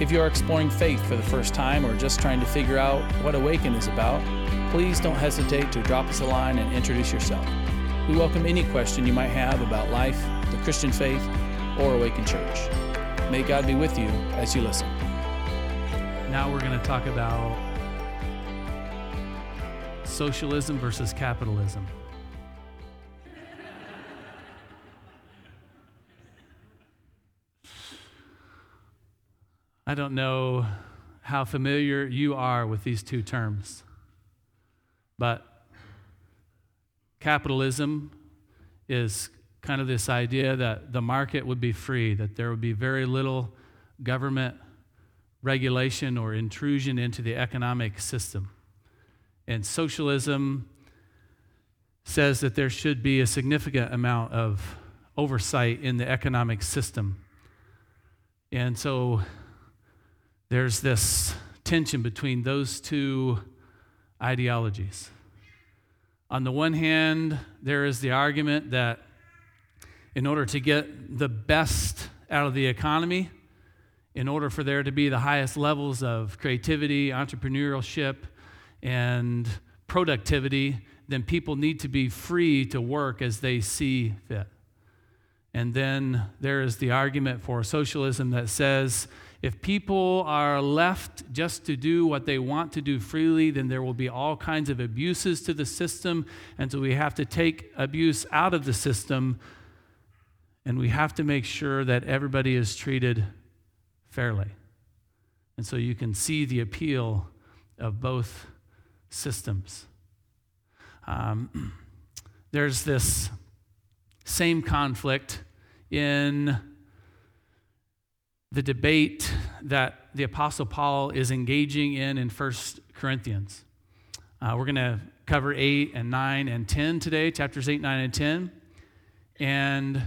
If you are exploring faith for the first time or just trying to figure out what Awaken is about, please don't hesitate to drop us a line and introduce yourself. We welcome any question you might have about life, the Christian faith, or Awaken Church. May God be with you as you listen. Now we're going to talk about socialism versus capitalism. I don't know how familiar you are with these two terms, but capitalism is kind of this idea that the market would be free, that there would be very little government regulation or intrusion into the economic system. And socialism says that there should be a significant amount of oversight in the economic system. And so there's this tension between those two ideologies. On the one hand, there is the argument that in order to get the best out of the economy, in order for there to be the highest levels of creativity, entrepreneurship, and productivity, then people need to be free to work as they see fit. And then there is the argument for socialism that says if people are left just to do what they want to do freely, then there will be all kinds of abuses to the system. And so we have to take abuse out of the system and we have to make sure that everybody is treated fairly. And so you can see the appeal of both systems. Um, there's this same conflict in the debate that the Apostle Paul is engaging in in 1 Corinthians. Uh, we're going to cover 8 and 9 and 10 today, chapters 8, 9, and 10. And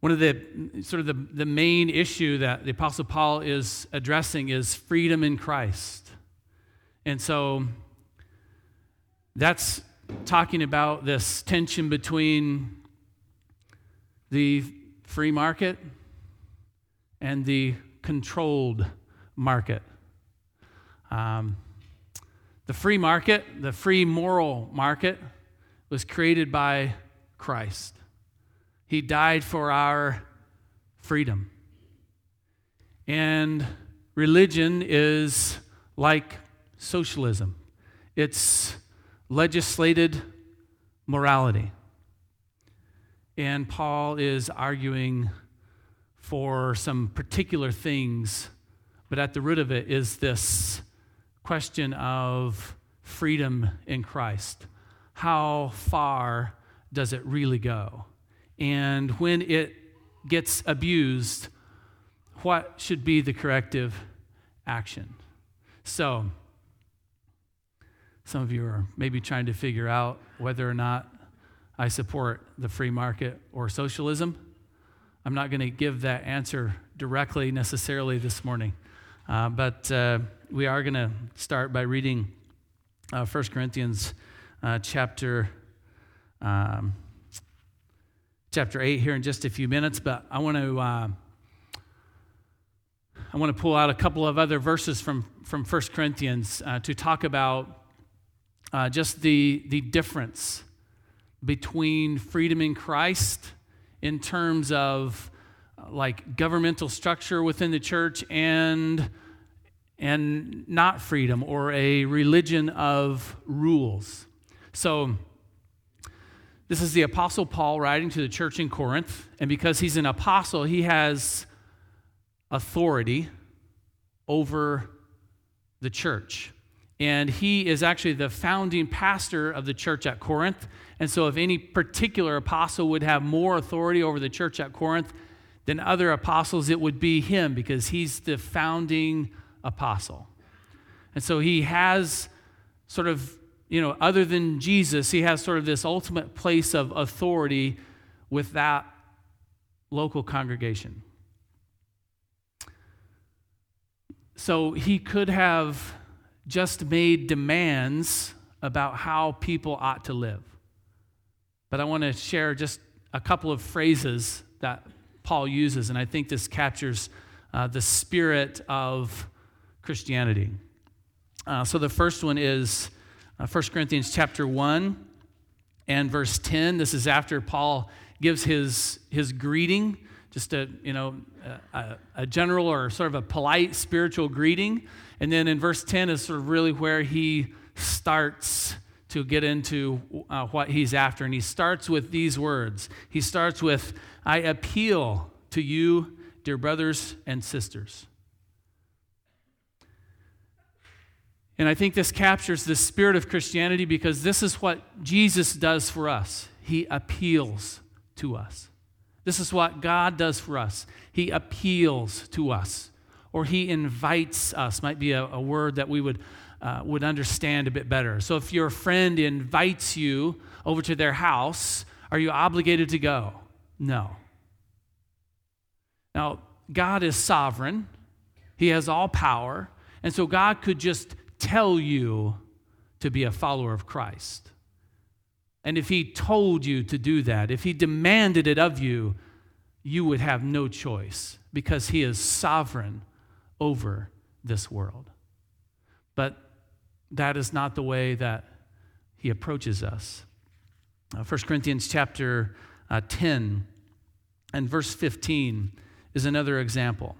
one of the sort of the, the main issue that the Apostle Paul is addressing is freedom in Christ. And so that's talking about this tension between the free market and the controlled market. Um, the free market, the free moral market, was created by Christ. He died for our freedom. And religion is like socialism it's legislated morality. And Paul is arguing for some particular things, but at the root of it is this question of freedom in Christ. How far does it really go? And when it gets abused, what should be the corrective action? So, some of you are maybe trying to figure out whether or not I support the free market or socialism. I'm not going to give that answer directly necessarily this morning, uh, but uh, we are going to start by reading uh, 1 Corinthians uh, chapter. Um, chapter 8 here in just a few minutes, but I want to uh, I want to pull out a couple of other verses from, from 1 Corinthians uh, to talk about uh, just the, the difference between freedom in Christ in terms of uh, like governmental structure within the church and and not freedom or a religion of rules. So this is the Apostle Paul writing to the church in Corinth, and because he's an apostle, he has authority over the church. And he is actually the founding pastor of the church at Corinth. And so, if any particular apostle would have more authority over the church at Corinth, than other apostles, it would be him because he's the founding apostle. And so he has sort of, you know, other than Jesus, he has sort of this ultimate place of authority with that local congregation. So he could have just made demands about how people ought to live. But I want to share just a couple of phrases that Paul uses, and I think this captures uh, the spirit of Christianity. Uh, so the first one is uh, 1 Corinthians chapter 1 and verse 10. This is after Paul gives his, his greeting, just a, you know, a, a general or sort of a polite spiritual greeting. And then in verse 10 is sort of really where he starts to get into uh, what he's after. And he starts with these words. He starts with, I appeal to you, dear brothers and sisters. And I think this captures the spirit of Christianity because this is what Jesus does for us. He appeals to us. This is what God does for us. He appeals to us, or He invites us, might be a, a word that we would uh, would understand a bit better. So if your friend invites you over to their house, are you obligated to go? No. Now, God is sovereign, He has all power, and so God could just tell you to be a follower of Christ. And if He told you to do that, if He demanded it of you, you would have no choice because He is sovereign over this world. But that is not the way that he approaches us. Uh, 1 Corinthians chapter uh, 10 and verse 15 is another example.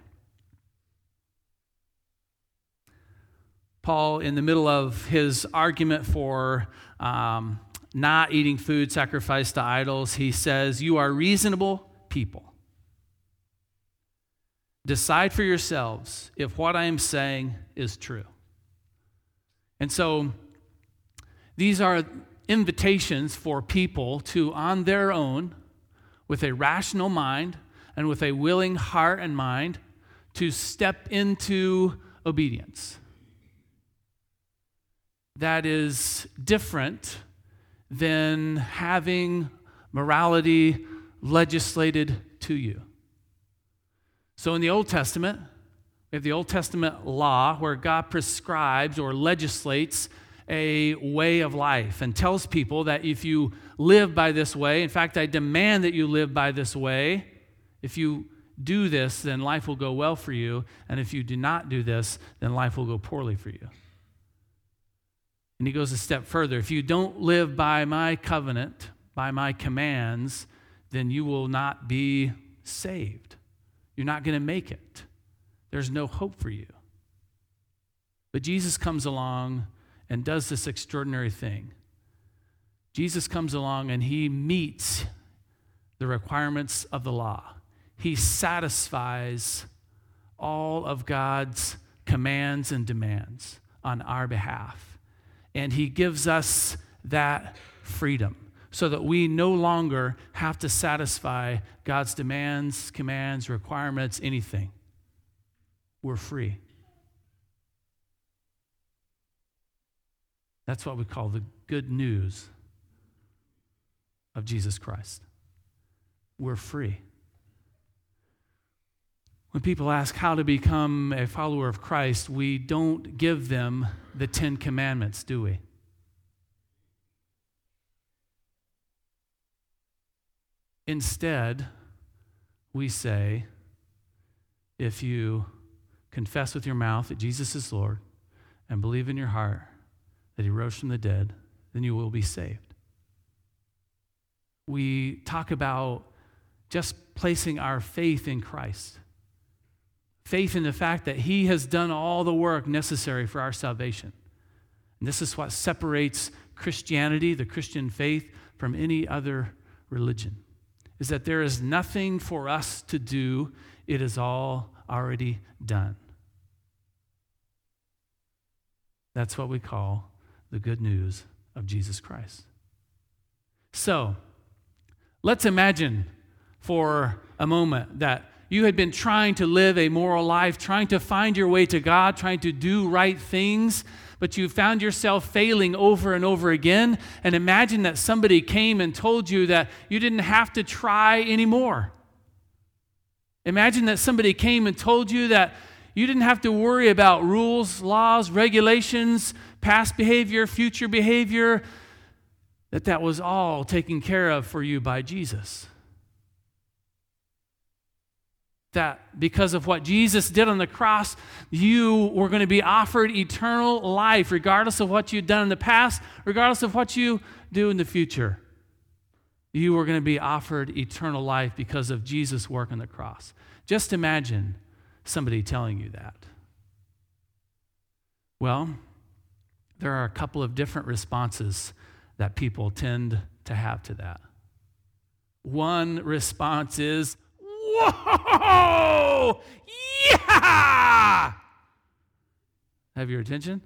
Paul, in the middle of his argument for um, not eating food sacrificed to idols, he says, You are reasonable people. Decide for yourselves if what I am saying is true. And so these are invitations for people to, on their own, with a rational mind and with a willing heart and mind, to step into obedience. That is different than having morality legislated to you. So in the Old Testament, we have the Old Testament law where God prescribes or legislates a way of life and tells people that if you live by this way, in fact, I demand that you live by this way. If you do this, then life will go well for you. And if you do not do this, then life will go poorly for you. And he goes a step further. If you don't live by my covenant, by my commands, then you will not be saved. You're not going to make it there's no hope for you. But Jesus comes along and does this extraordinary thing. Jesus comes along and he meets the requirements of the law. He satisfies all of God's commands and demands on our behalf. And he gives us that freedom so that we no longer have to satisfy God's demands, commands, requirements, anything we're free. That's what we call the good news of Jesus Christ. We're free. When people ask how to become a follower of Christ, we don't give them the Ten Commandments, do we? Instead, we say, if you confess with your mouth that Jesus is Lord and believe in your heart that he rose from the dead, then you will be saved. We talk about just placing our faith in Christ. Faith in the fact that he has done all the work necessary for our salvation. And this is what separates Christianity, the Christian faith, from any other religion. Is that there is nothing for us to do, it is all already done. That's what we call the good news of Jesus Christ. So, let's imagine for a moment that you had been trying to live a moral life, trying to find your way to God, trying to do right things, but you found yourself failing over and over again. And imagine that somebody came and told you that you didn't have to try anymore. Imagine that somebody came and told you that you didn't have to worry about rules, laws, regulations, past behavior, future behavior, that that was all taken care of for you by Jesus that because of what Jesus did on the cross, you were going to be offered eternal life, regardless of what you've done in the past, regardless of what you do in the future. You were going to be offered eternal life because of Jesus' work on the cross. Just imagine somebody telling you that. Well, there are a couple of different responses that people tend to have to that. One response is, Whoa! Yeah! Have your attention?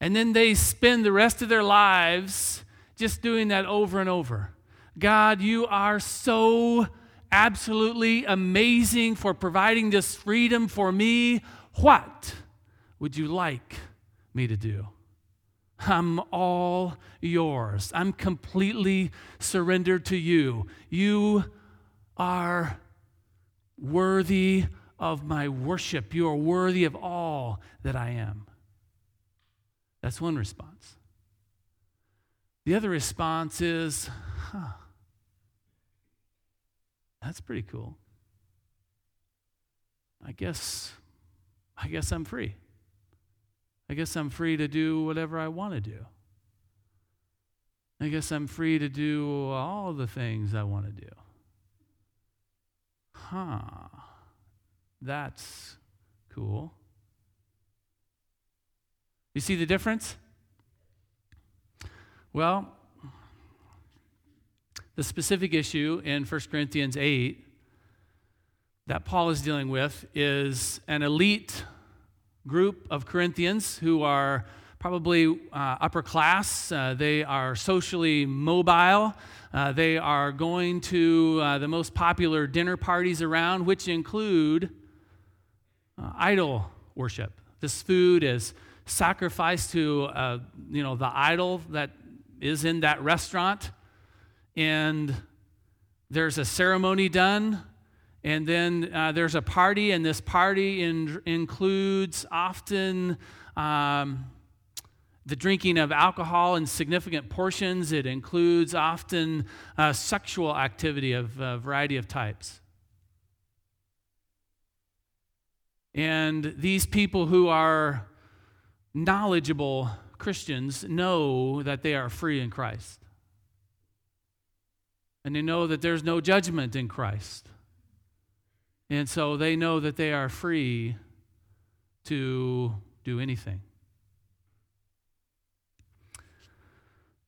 And then they spend the rest of their lives just doing that over and over. God, you are so absolutely amazing for providing this freedom for me. What would you like me to do? I'm all yours. I'm completely surrendered to you. You are worthy of my worship. You are worthy of all that I am. That's one response. The other response is, huh, that's pretty cool. I guess, I guess I'm free. I guess I'm free to do whatever I want to do. I guess I'm free to do all the things I want to do. Huh. That's cool. You see the difference? Well, the specific issue in 1 Corinthians 8 that Paul is dealing with is an elite group of Corinthians who are probably uh, upper class. Uh, they are socially mobile. Uh, they are going to uh, the most popular dinner parties around, which include uh, idol worship. This food is sacrificed to uh, you know the idol that is in that restaurant, and there's a ceremony done and then uh, there's a party, and this party in, includes often um, the drinking of alcohol in significant portions. It includes often uh, sexual activity of a variety of types. And these people who are knowledgeable Christians know that they are free in Christ. And they know that there's no judgment in Christ. And so they know that they are free to do anything.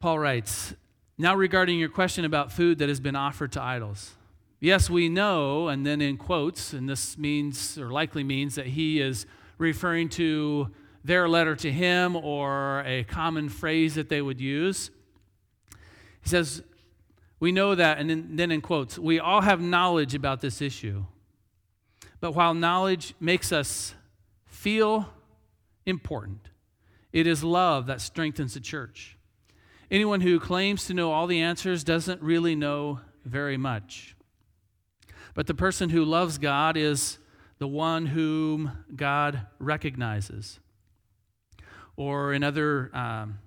Paul writes, Now regarding your question about food that has been offered to idols. Yes, we know, and then in quotes, and this means or likely means that he is referring to their letter to him or a common phrase that they would use. He says, We know that, and then in quotes, we all have knowledge about this issue. But while knowledge makes us feel important, it is love that strengthens the church. Anyone who claims to know all the answers doesn't really know very much. But the person who loves God is the one whom God recognizes. Or in other um,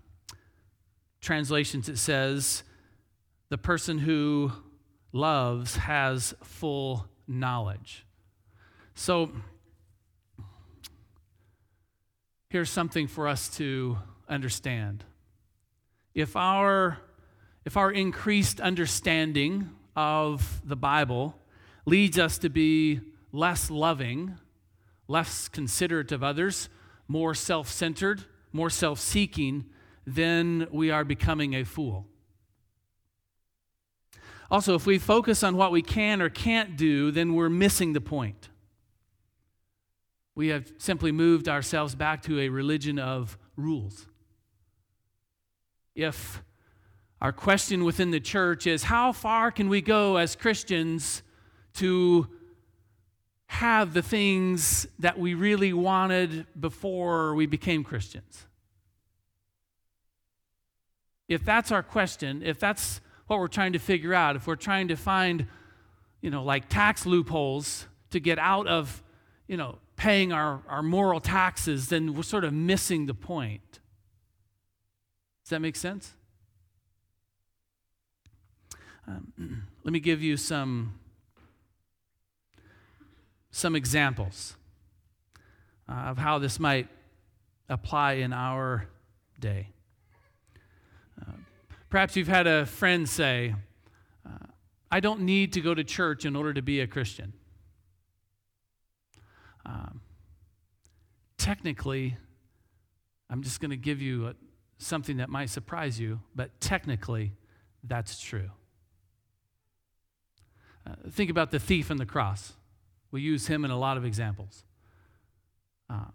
translations, it says, the person who loves has full knowledge. So, here's something for us to understand. If our, if our increased understanding of the Bible leads us to be less loving, less considerate of others, more self centered, more self seeking, then we are becoming a fool. Also, if we focus on what we can or can't do, then we're missing the point. We have simply moved ourselves back to a religion of rules. If Our question within the church is how far can we go as Christians to have the things that we really wanted before we became Christians? If that's our question, if that's what we're trying to figure out, if we're trying to find, you know, like tax loopholes to get out of, you know, paying our, our moral taxes, then we're sort of missing the point. Does that make sense? Um, let me give you some, some examples uh, of how this might apply in our day. Uh, perhaps you've had a friend say, uh, I don't need to go to church in order to be a Christian. Um, technically, I'm just going to give you a, something that might surprise you, but technically, that's true. Uh, think about the thief on the cross. We use him in a lot of examples. Uh,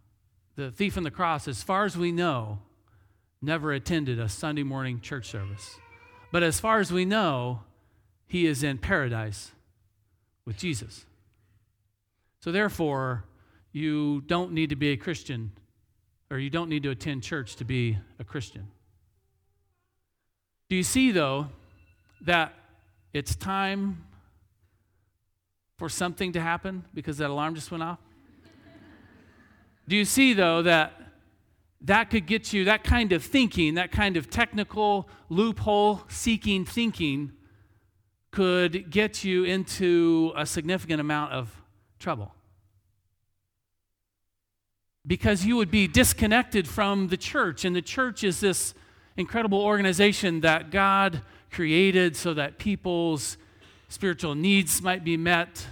the thief on the cross, as far as we know, never attended a Sunday morning church service. But as far as we know, he is in paradise with Jesus. So, therefore, you don't need to be a Christian or you don't need to attend church to be a Christian. Do you see, though, that it's time for something to happen because that alarm just went off? Do you see, though, that that could get you, that kind of thinking, that kind of technical loophole seeking thinking could get you into a significant amount of trouble? Because you would be disconnected from the church, and the church is this incredible organization that God created so that people's spiritual needs might be met,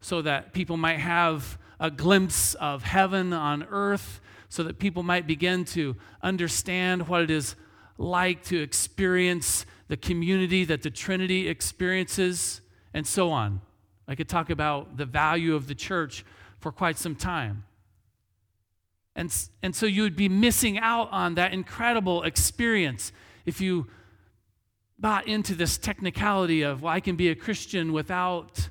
so that people might have a glimpse of heaven on earth, so that people might begin to understand what it is like to experience the community that the Trinity experiences, and so on. I could talk about the value of the church for quite some time. And, and so you would be missing out on that incredible experience if you bought into this technicality of, well, I can be a Christian without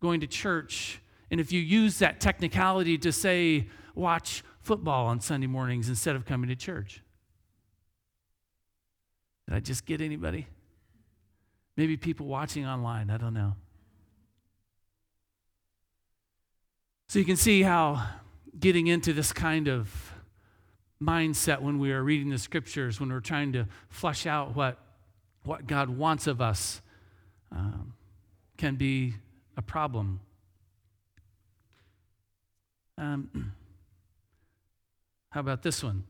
going to church. And if you use that technicality to say, watch football on Sunday mornings instead of coming to church. Did I just get anybody? Maybe people watching online, I don't know. So you can see how getting into this kind of mindset when we are reading the scriptures, when we're trying to flesh out what what God wants of us um, can be a problem. Um, how about this one?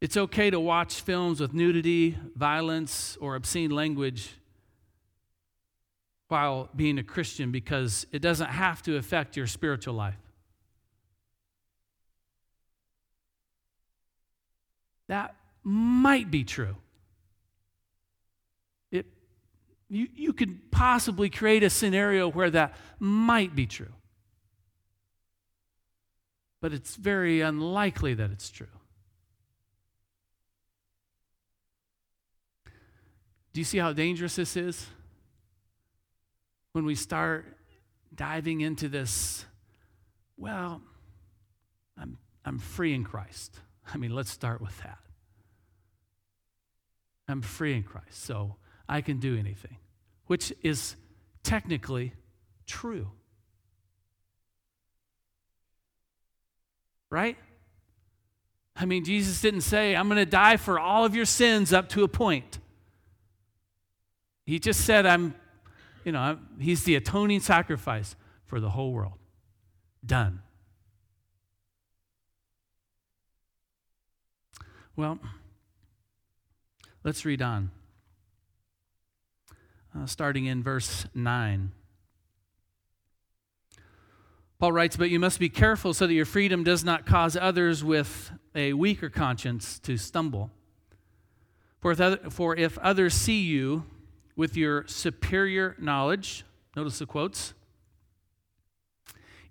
It's okay to watch films with nudity, violence, or obscene language while being a Christian because it doesn't have to affect your spiritual life. That might be true. It, you, you could possibly create a scenario where that might be true. But it's very unlikely that it's true. Do you see how dangerous this is? When we start diving into this, well, I'm, I'm free in Christ. I mean, let's start with that. I'm free in Christ, so I can do anything, which is technically true. Right? I mean, Jesus didn't say, I'm going to die for all of your sins up to a point. He just said, I'm, you know, he's the atoning sacrifice for the whole world. Done. Well, Let's read on. Uh, starting in verse 9. Paul writes, But you must be careful so that your freedom does not cause others with a weaker conscience to stumble. For if, other, for if others see you with your superior knowledge, notice the quotes,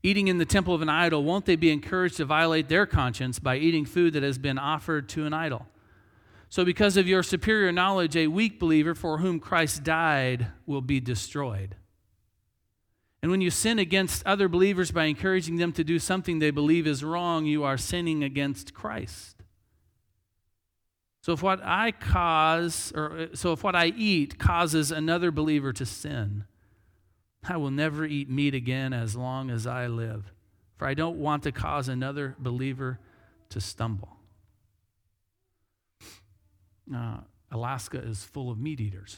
eating in the temple of an idol, won't they be encouraged to violate their conscience by eating food that has been offered to an idol? So, because of your superior knowledge, a weak believer for whom Christ died will be destroyed. And when you sin against other believers by encouraging them to do something they believe is wrong, you are sinning against Christ. So if what I cause or so if what I eat causes another believer to sin, I will never eat meat again as long as I live, for I don't want to cause another believer to stumble. Uh, Alaska is full of meat eaters.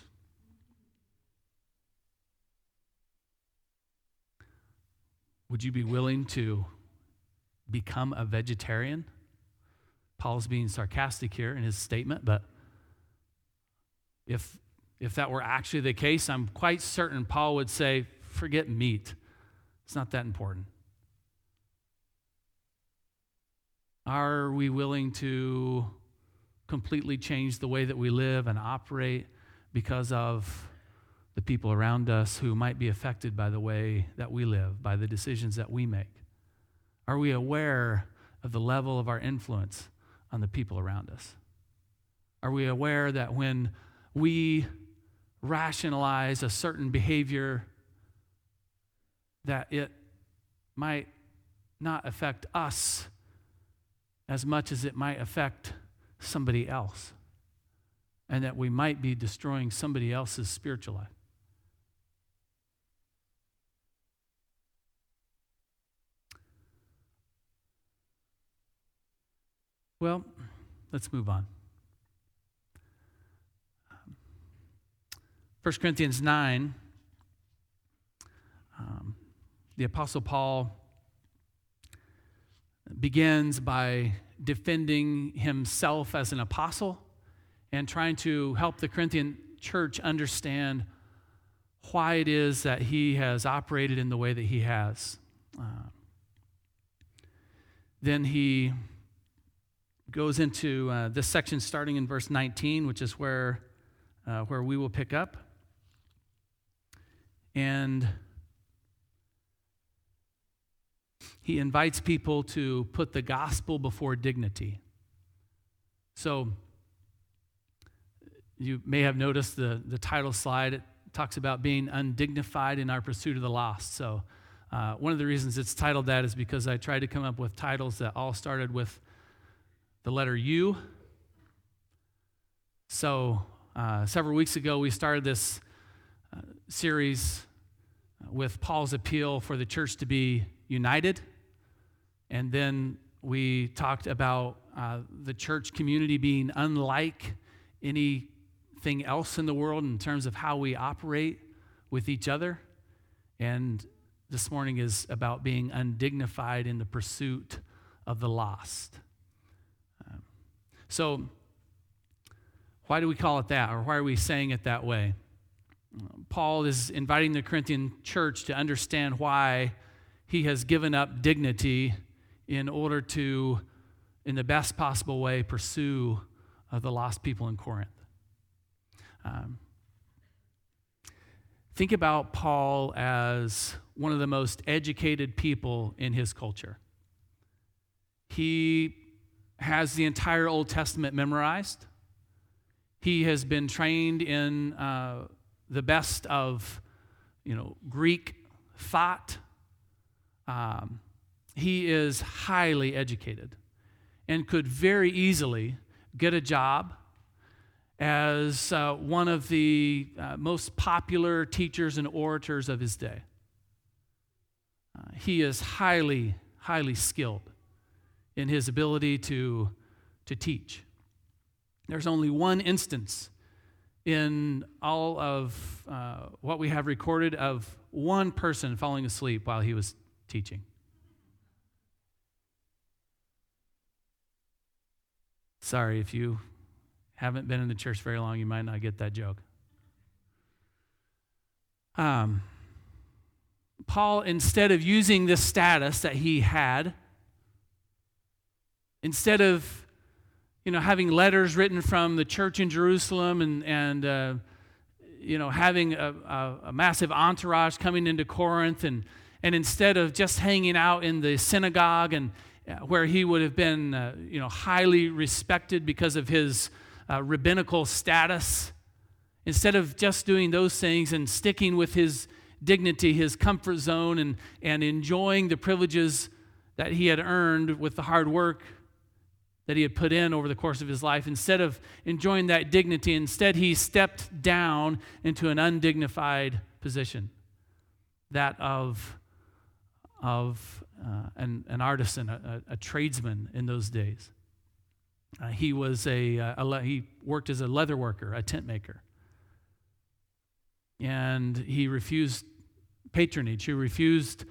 Would you be willing to become a vegetarian? Paul's being sarcastic here in his statement, but if, if that were actually the case, I'm quite certain Paul would say, forget meat. It's not that important. Are we willing to completely change the way that we live and operate because of the people around us who might be affected by the way that we live, by the decisions that we make? Are we aware of the level of our influence on the people around us? Are we aware that when we rationalize a certain behavior that it might not affect us as much as it might affect somebody else, and that we might be destroying somebody else's spiritual life. Well, let's move on. 1 Corinthians 9, um, the Apostle Paul begins by defending himself as an apostle and trying to help the Corinthian church understand why it is that he has operated in the way that he has. Uh, then he goes into uh, this section starting in verse 19, which is where, uh, where we will pick up. And he invites people to put the gospel before dignity. So, you may have noticed the, the title slide. It talks about being undignified in our pursuit of the lost. So, uh, one of the reasons it's titled that is because I tried to come up with titles that all started with the letter U. So, uh, several weeks ago, we started this uh, series with Paul's appeal for the church to be united. And then we talked about uh, the church community being unlike anything else in the world in terms of how we operate with each other. And this morning is about being undignified in the pursuit of the lost. So, why do we call it that, or why are we saying it that way? Paul is inviting the Corinthian church to understand why he has given up dignity in order to, in the best possible way, pursue uh, the lost people in Corinth. Um, think about Paul as one of the most educated people in his culture. He has the entire Old Testament memorized. He has been trained in uh, the best of, you know, Greek thought. Um, he is highly educated and could very easily get a job as uh, one of the uh, most popular teachers and orators of his day. Uh, he is highly, highly skilled in his ability to, to teach. There's only one instance in all of uh, what we have recorded of one person falling asleep while he was teaching. Sorry, if you haven't been in the church very long, you might not get that joke. Um, Paul, instead of using this status that he had, instead of you know having letters written from the church in Jerusalem and and uh, you know having a, a, a massive entourage coming into Corinth and and instead of just hanging out in the synagogue and where he would have been uh, you know, highly respected because of his uh, rabbinical status, instead of just doing those things and sticking with his dignity, his comfort zone, and, and enjoying the privileges that he had earned with the hard work that he had put in over the course of his life, instead of enjoying that dignity, instead he stepped down into an undignified position that of, of uh, an, an artisan, a, a, a, tradesman in those days. Uh, he was a, uh, a, he worked as a leather worker, a tent maker. And he refused patronage. He refused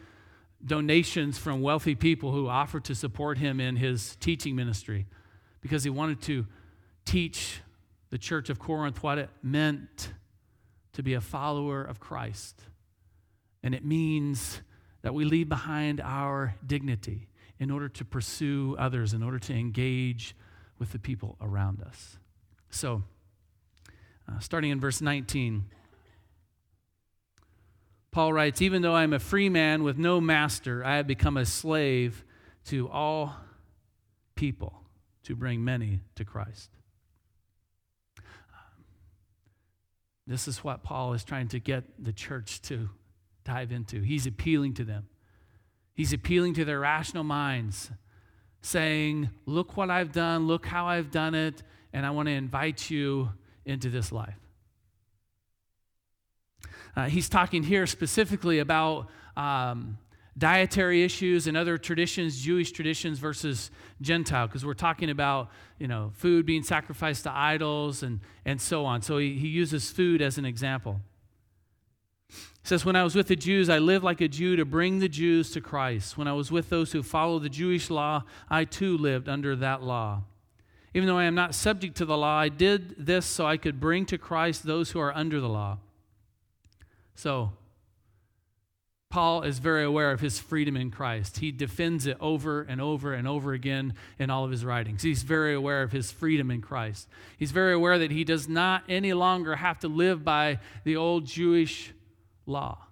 donations from wealthy people who offered to support him in his teaching ministry because he wanted to teach the church of Corinth what it meant to be a follower of Christ. And it means that we leave behind our dignity in order to pursue others, in order to engage with the people around us. So, uh, starting in verse 19. Paul writes, Even though I am a free man with no master, I have become a slave to all people to bring many to Christ. Um, this is what Paul is trying to get the church to dive into. He's appealing to them, he's appealing to their rational minds, saying, Look what I've done, look how I've done it, and I want to invite you into this life. Uh, he's talking here specifically about um, dietary issues and other traditions, Jewish traditions versus Gentile, because we're talking about you know food being sacrificed to idols and and so on. So he, he uses food as an example. He says, When I was with the Jews, I lived like a Jew to bring the Jews to Christ. When I was with those who follow the Jewish law, I too lived under that law. Even though I am not subject to the law, I did this so I could bring to Christ those who are under the law so, Paul is very aware of his freedom in Christ. He defends it over and over and over again in all of his writings. He's very aware of his freedom in Christ. He's very aware that he does not any longer have to live by the old Jewish law.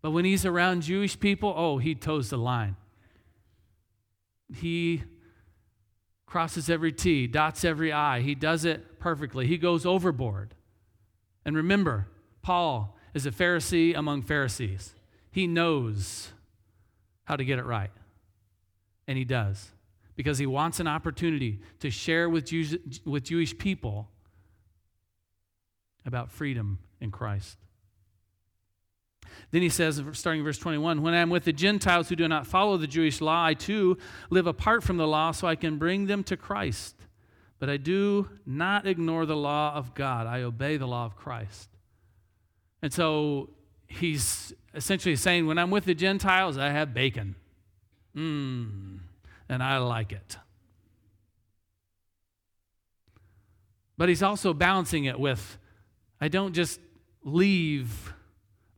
But when he's around Jewish people, oh, he toes the line. He crosses every T, dots every I. He does it perfectly. He goes overboard. And remember, Paul is a Pharisee among Pharisees. He knows how to get it right. And he does. Because he wants an opportunity to share with, Jews, with Jewish people about freedom in Christ. Then he says, starting verse 21, When I am with the Gentiles who do not follow the Jewish law, I too live apart from the law so I can bring them to Christ. But I do not ignore the law of God, I obey the law of Christ. And so he's essentially saying, when I'm with the Gentiles, I have bacon. Mmm, and I like it. But he's also balancing it with, I don't just leave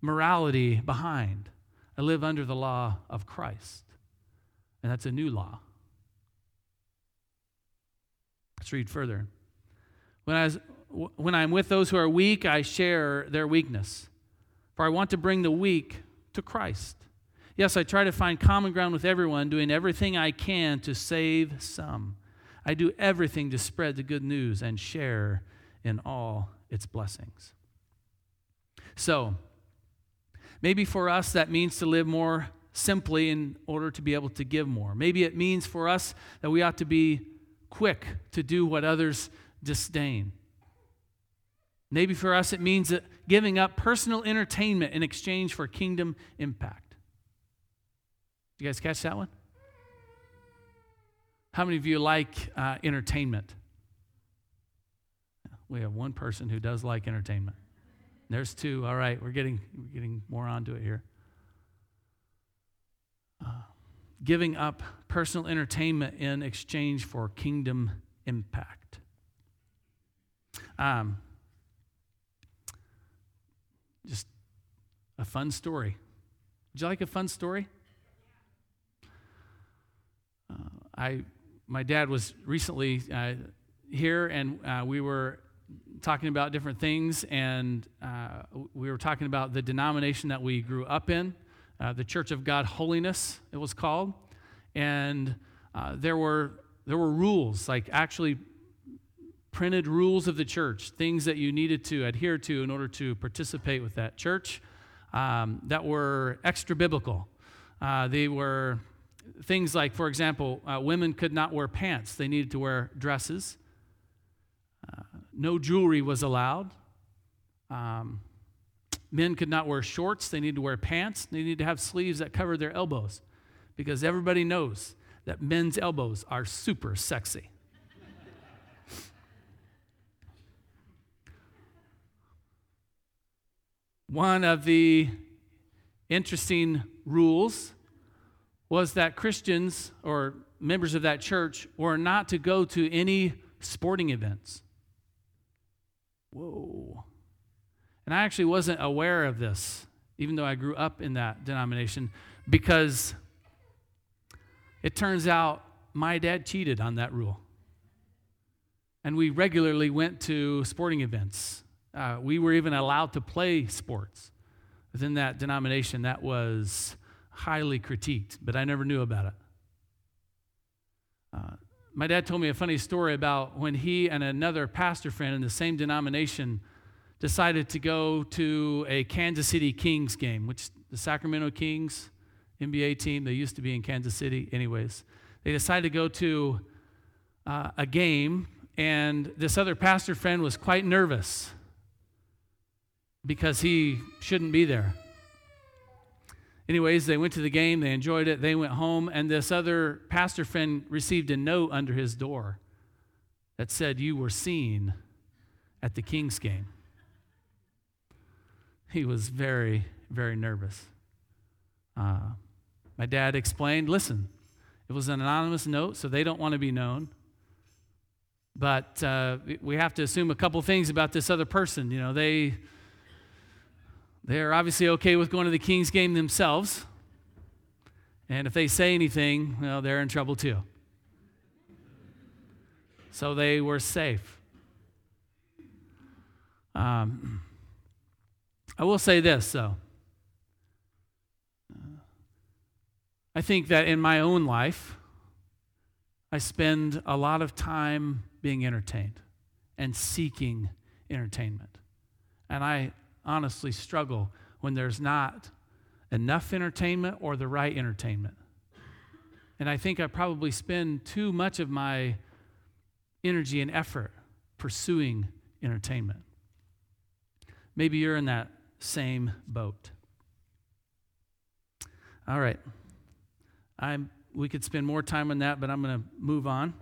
morality behind. I live under the law of Christ. And that's a new law. Let's read further. When I was when I'm with those who are weak, I share their weakness. For I want to bring the weak to Christ. Yes, I try to find common ground with everyone, doing everything I can to save some. I do everything to spread the good news and share in all its blessings. So, maybe for us that means to live more simply in order to be able to give more. Maybe it means for us that we ought to be quick to do what others disdain. Maybe for us, it means giving up personal entertainment in exchange for kingdom impact. You guys catch that one? How many of you like uh, entertainment? We have one person who does like entertainment. There's two. All right, we're getting, we're getting more onto it here. Uh, giving up personal entertainment in exchange for kingdom impact. Um, just a fun story. Would you like a fun story? Uh, I, my dad was recently uh, here, and uh, we were talking about different things, and uh, we were talking about the denomination that we grew up in, uh, the Church of God Holiness, it was called, and uh, there were there were rules, like actually printed rules of the church, things that you needed to adhere to in order to participate with that church um, that were extra biblical. Uh, they were things like, for example, uh, women could not wear pants, they needed to wear dresses. Uh, no jewelry was allowed. Um, men could not wear shorts, they needed to wear pants. They needed to have sleeves that covered their elbows because everybody knows that men's elbows are super sexy. One of the interesting rules was that Christians or members of that church were not to go to any sporting events. Whoa. And I actually wasn't aware of this, even though I grew up in that denomination, because it turns out my dad cheated on that rule. And we regularly went to sporting events. Uh, we were even allowed to play sports within that denomination. That was highly critiqued, but I never knew about it. Uh, my dad told me a funny story about when he and another pastor friend in the same denomination decided to go to a Kansas City Kings game, which the Sacramento Kings NBA team, they used to be in Kansas City, anyways. They decided to go to uh, a game, and this other pastor friend was quite nervous because he shouldn't be there. Anyways, they went to the game, they enjoyed it, they went home, and this other pastor friend received a note under his door that said, You were seen at the King's game. He was very, very nervous. Uh, my dad explained listen, it was an anonymous note, so they don't want to be known. But uh, we have to assume a couple things about this other person. You know, they they're obviously okay with going to the Kings game themselves. And if they say anything, well, they're in trouble too. So they were safe. Um, I will say this, though. I think that in my own life, I spend a lot of time being entertained and seeking entertainment. And I honestly struggle when there's not enough entertainment or the right entertainment. And I think I probably spend too much of my energy and effort pursuing entertainment. Maybe you're in that same boat. All right. I'm, we could spend more time on that, but I'm going to move on.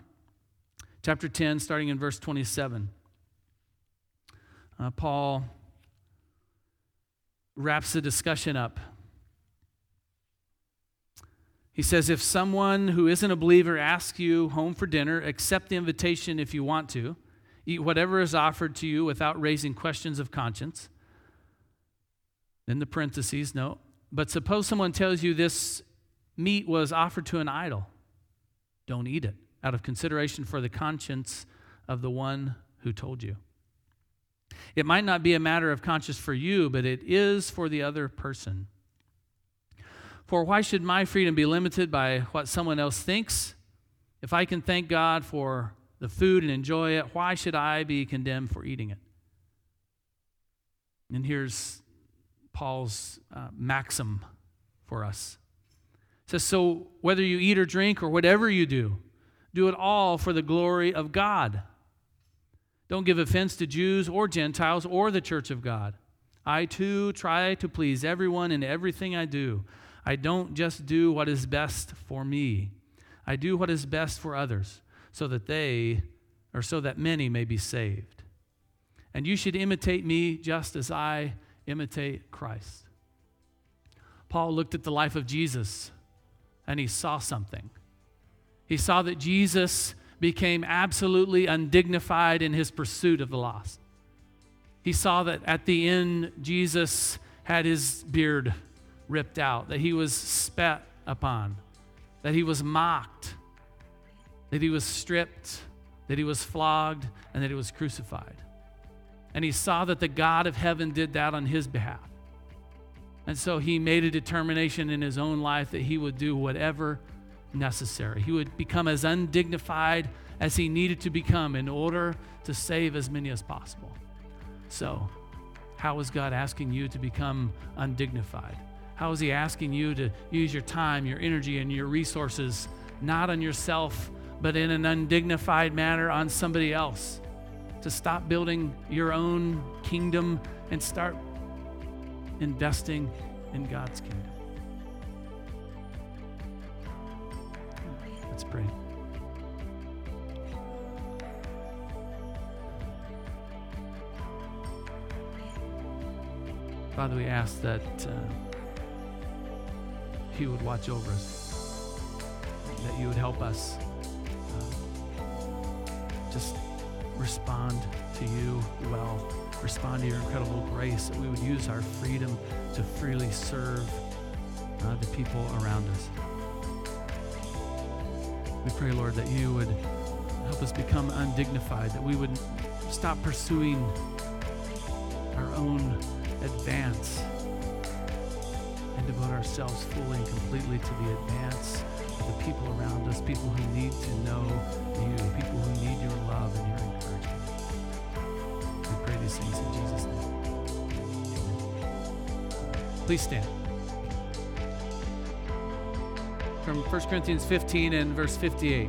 Chapter 10, starting in verse 27. Uh, Paul wraps the discussion up. He says, If someone who isn't a believer asks you home for dinner, accept the invitation if you want to. Eat whatever is offered to you without raising questions of conscience. In the parentheses, no. But suppose someone tells you this meat was offered to an idol. Don't eat it out of consideration for the conscience of the one who told you. It might not be a matter of conscience for you, but it is for the other person. For why should my freedom be limited by what someone else thinks? If I can thank God for the food and enjoy it, why should I be condemned for eating it? And here's Paul's uh, maxim for us. It says, So whether you eat or drink or whatever you do, do it all for the glory of God. Don't give offense to Jews or Gentiles or the church of God. I too try to please everyone in everything I do. I don't just do what is best for me. I do what is best for others, so that they, or so that many may be saved. And you should imitate me just as I imitate Christ. Paul looked at the life of Jesus and he saw something. He saw that Jesus became absolutely undignified in his pursuit of the lost. He saw that at the end, Jesus had his beard ripped out, that he was spat upon, that he was mocked, that he was stripped, that he was flogged, and that he was crucified. And he saw that the God of heaven did that on his behalf. And so he made a determination in his own life that he would do whatever necessary. He would become as undignified as he needed to become in order to save as many as possible. So, how is God asking you to become undignified? How is He asking you to use your time, your energy, and your resources not on yourself, but in an undignified manner on somebody else? To stop building your own kingdom and start investing in God's kingdom. Let's pray. Father, we ask that uh, you would watch over us, that you would help us uh, just respond to you well, respond to your incredible grace, that we would use our freedom to freely serve uh, the people around us. We pray, Lord, that you would help us become undignified, that we would stop pursuing our own advance and devote ourselves fully and completely to the advance of the people around us, people who need to know you, people who need your love and your encouragement. We pray these things in Jesus' name. Amen. Please stand. From 1 Corinthians 15 and verse 58.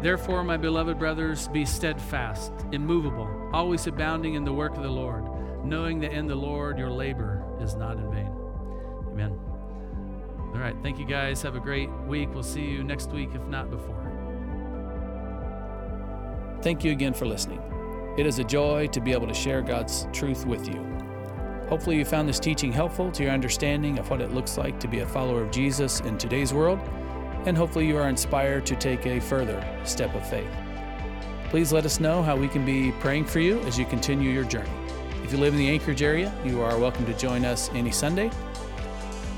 Therefore, my beloved brothers, be steadfast, immovable, always abounding in the work of the Lord knowing that in the Lord your labor is not in vain. Amen. All right. Thank you guys. Have a great week. We'll see you next week, if not before. Thank you again for listening. It is a joy to be able to share God's truth with you. Hopefully, you found this teaching helpful to your understanding of what it looks like to be a follower of Jesus in today's world, and hopefully, you are inspired to take a further step of faith. Please let us know how we can be praying for you as you continue your journey. If you live in the Anchorage area, you are welcome to join us any Sunday.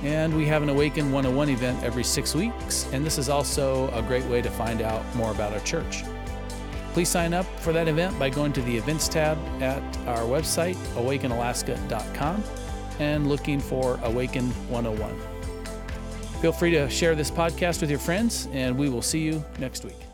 And we have an Awaken 101 event every six weeks, and this is also a great way to find out more about our church. Please sign up for that event by going to the events tab at our website, awakenalaska.com, and looking for Awaken 101. Feel free to share this podcast with your friends, and we will see you next week.